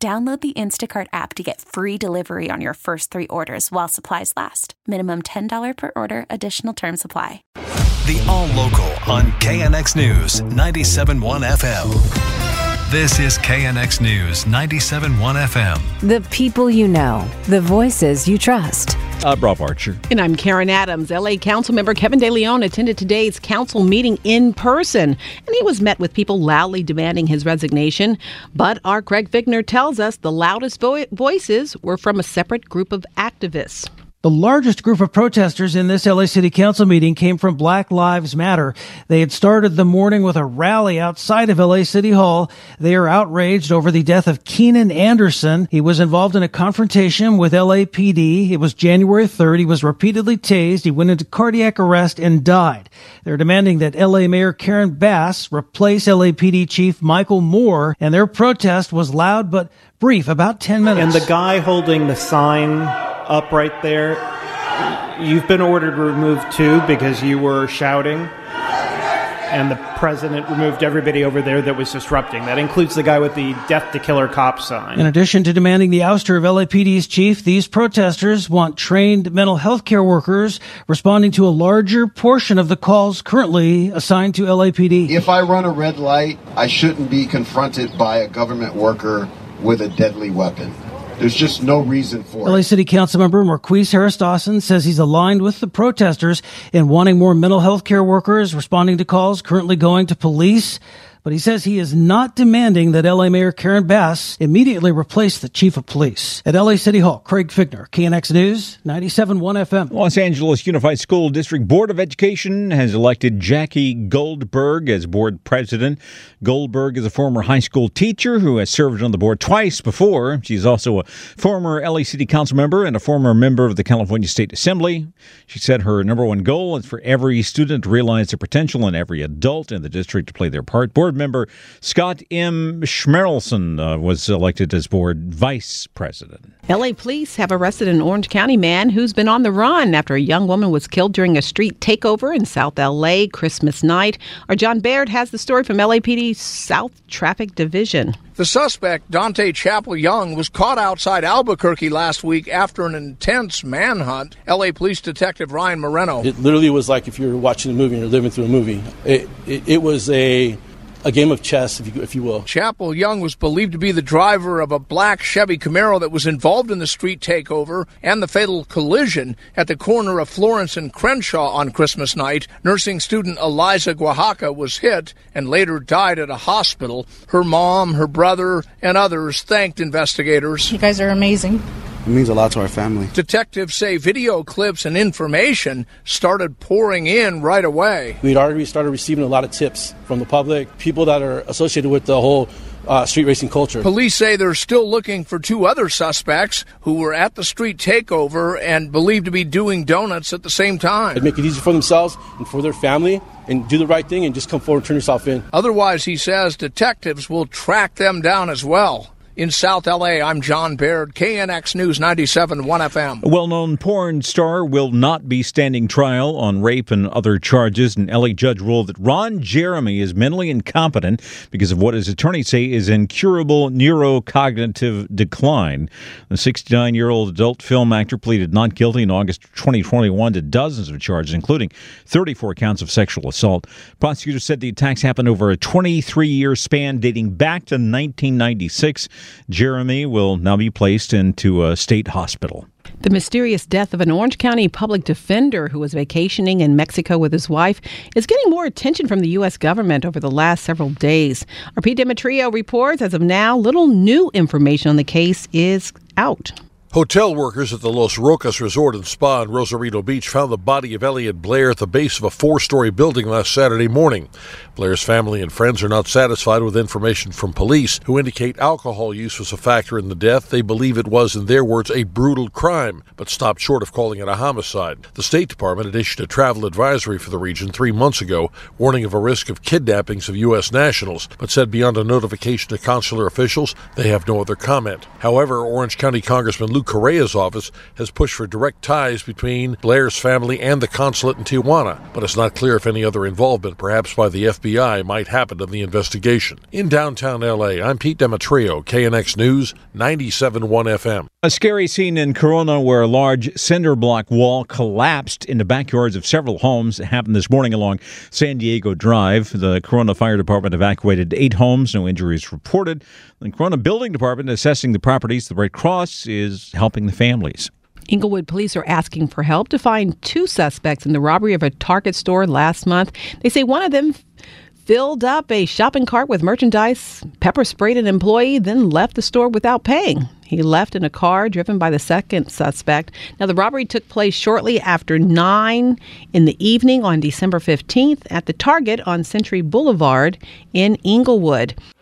Download the Instacart app to get free delivery on your first three orders while supplies last. Minimum $10 per order, additional term supply. The All Local on KNX News 97.1 FM. This is KNX News 97.1 FM. The people you know, the voices you trust. Uh, I'm Rob Archer. And I'm Karen Adams. LA Council member Kevin De Leon attended today's council meeting in person, and he was met with people loudly demanding his resignation. But our Craig Fiegener tells us the loudest vo- voices were from a separate group of activists. The largest group of protesters in this LA City Council meeting came from Black Lives Matter. They had started the morning with a rally outside of LA City Hall. They are outraged over the death of Keenan Anderson. He was involved in a confrontation with LAPD. It was January 3rd. He was repeatedly tased. He went into cardiac arrest and died. They're demanding that LA Mayor Karen Bass replace LAPD Chief Michael Moore, and their protest was loud but brief, about 10 minutes. And the guy holding the sign up right there, you've been ordered removed too because you were shouting. And the president removed everybody over there that was disrupting. That includes the guy with the death to killer cop sign. In addition to demanding the ouster of LAPD's chief, these protesters want trained mental health care workers responding to a larger portion of the calls currently assigned to LAPD. If I run a red light, I shouldn't be confronted by a government worker with a deadly weapon. There's just no reason for LA it. City Councilmember Marqueece Harris Dawson says he's aligned with the protesters in wanting more mental health care workers responding to calls currently going to police. But he says he is not demanding that LA Mayor Karen Bass immediately replace the chief of police. At LA City Hall, Craig Fiegener, KNX News, 97.1 FM. Los Angeles Unified School District Board of Education has elected Jackie Goldberg as board president. Goldberg is a former high school teacher who has served on the board twice before. She's also a former LA City Council member and a former member of the California State Assembly. She said her number one goal is for every student to realize their potential and every adult in the district to play their part. Board member Scott M. Schmerelson uh, was elected as board vice president. LA police have arrested an Orange County man who's been on the run after a young woman was killed during a street takeover in South LA Christmas night. Our John Baird has the story from LAPD's South Traffic Division. The suspect, Dante Chapel Young, was caught outside Albuquerque last week after an intense manhunt. LA Police Detective Ryan Moreno. It literally was like if you were watching a movie and you're living through a movie. It, it, it was a a game of chess, if you, if you will. Chapel Young was believed to be the driver of a black Chevy Camaro that was involved in the street takeover and the fatal collision at the corner of Florence and Crenshaw on Christmas night. Nursing student Eliza Oaxaca was hit and later died at a hospital. Her mom, her brother, and others thanked investigators. You guys are amazing. It means a lot to our family. Detectives say video clips and information started pouring in right away. We'd already started receiving a lot of tips from the public, people that are associated with the whole uh, street racing culture. Police say they're still looking for two other suspects who were at the street takeover and believed to be doing donuts at the same time. It'd make it easy for themselves and for their family and do the right thing and just come forward and turn yourself in. Otherwise, he says detectives will track them down as well. In South LA, I'm John Baird, KNX News 97 1 FM. Well known porn star will not be standing trial on rape and other charges. An LA judge ruled that Ron Jeremy is mentally incompetent because of what his attorneys say is incurable neurocognitive decline. The 69 year old adult film actor pleaded not guilty in August 2021 to dozens of charges, including 34 counts of sexual assault. Prosecutors said the attacks happened over a 23 year span dating back to 1996. Jeremy will now be placed into a state hospital. The mysterious death of an Orange County public defender who was vacationing in Mexico with his wife is getting more attention from the U.S. government over the last several days. Pete Demetrio reports as of now, little new information on the case is out. Hotel workers at the Los Rocas Resort and Spa in Rosarito Beach found the body of Elliot Blair at the base of a four story building last Saturday morning. Blair's family and friends are not satisfied with information from police, who indicate alcohol use was a factor in the death. They believe it was, in their words, a brutal crime, but stopped short of calling it a homicide. The State Department had issued a travel advisory for the region three months ago, warning of a risk of kidnappings of U.S. nationals, but said beyond a notification to consular officials, they have no other comment. However, Orange County Congressman Lou Correa's office has pushed for direct ties between Blair's family and the consulate in Tijuana, but it's not clear if any other involvement, perhaps by the FBI, might happen in the investigation. In downtown LA, I'm Pete Demetrio, KNX News, 97.1 FM. A scary scene in Corona where a large cinder block wall collapsed in the backyards of several homes. It happened this morning along San Diego Drive. The Corona Fire Department evacuated eight homes, no injuries reported. The Corona Building Department assessing the properties. The Red Cross is helping the families. Inglewood police are asking for help to find two suspects in the robbery of a Target store last month. They say one of them filled up a shopping cart with merchandise, pepper sprayed an employee, then left the store without paying. He left in a car driven by the second suspect. Now, the robbery took place shortly after 9 in the evening on December 15th at the Target on Century Boulevard in Inglewood.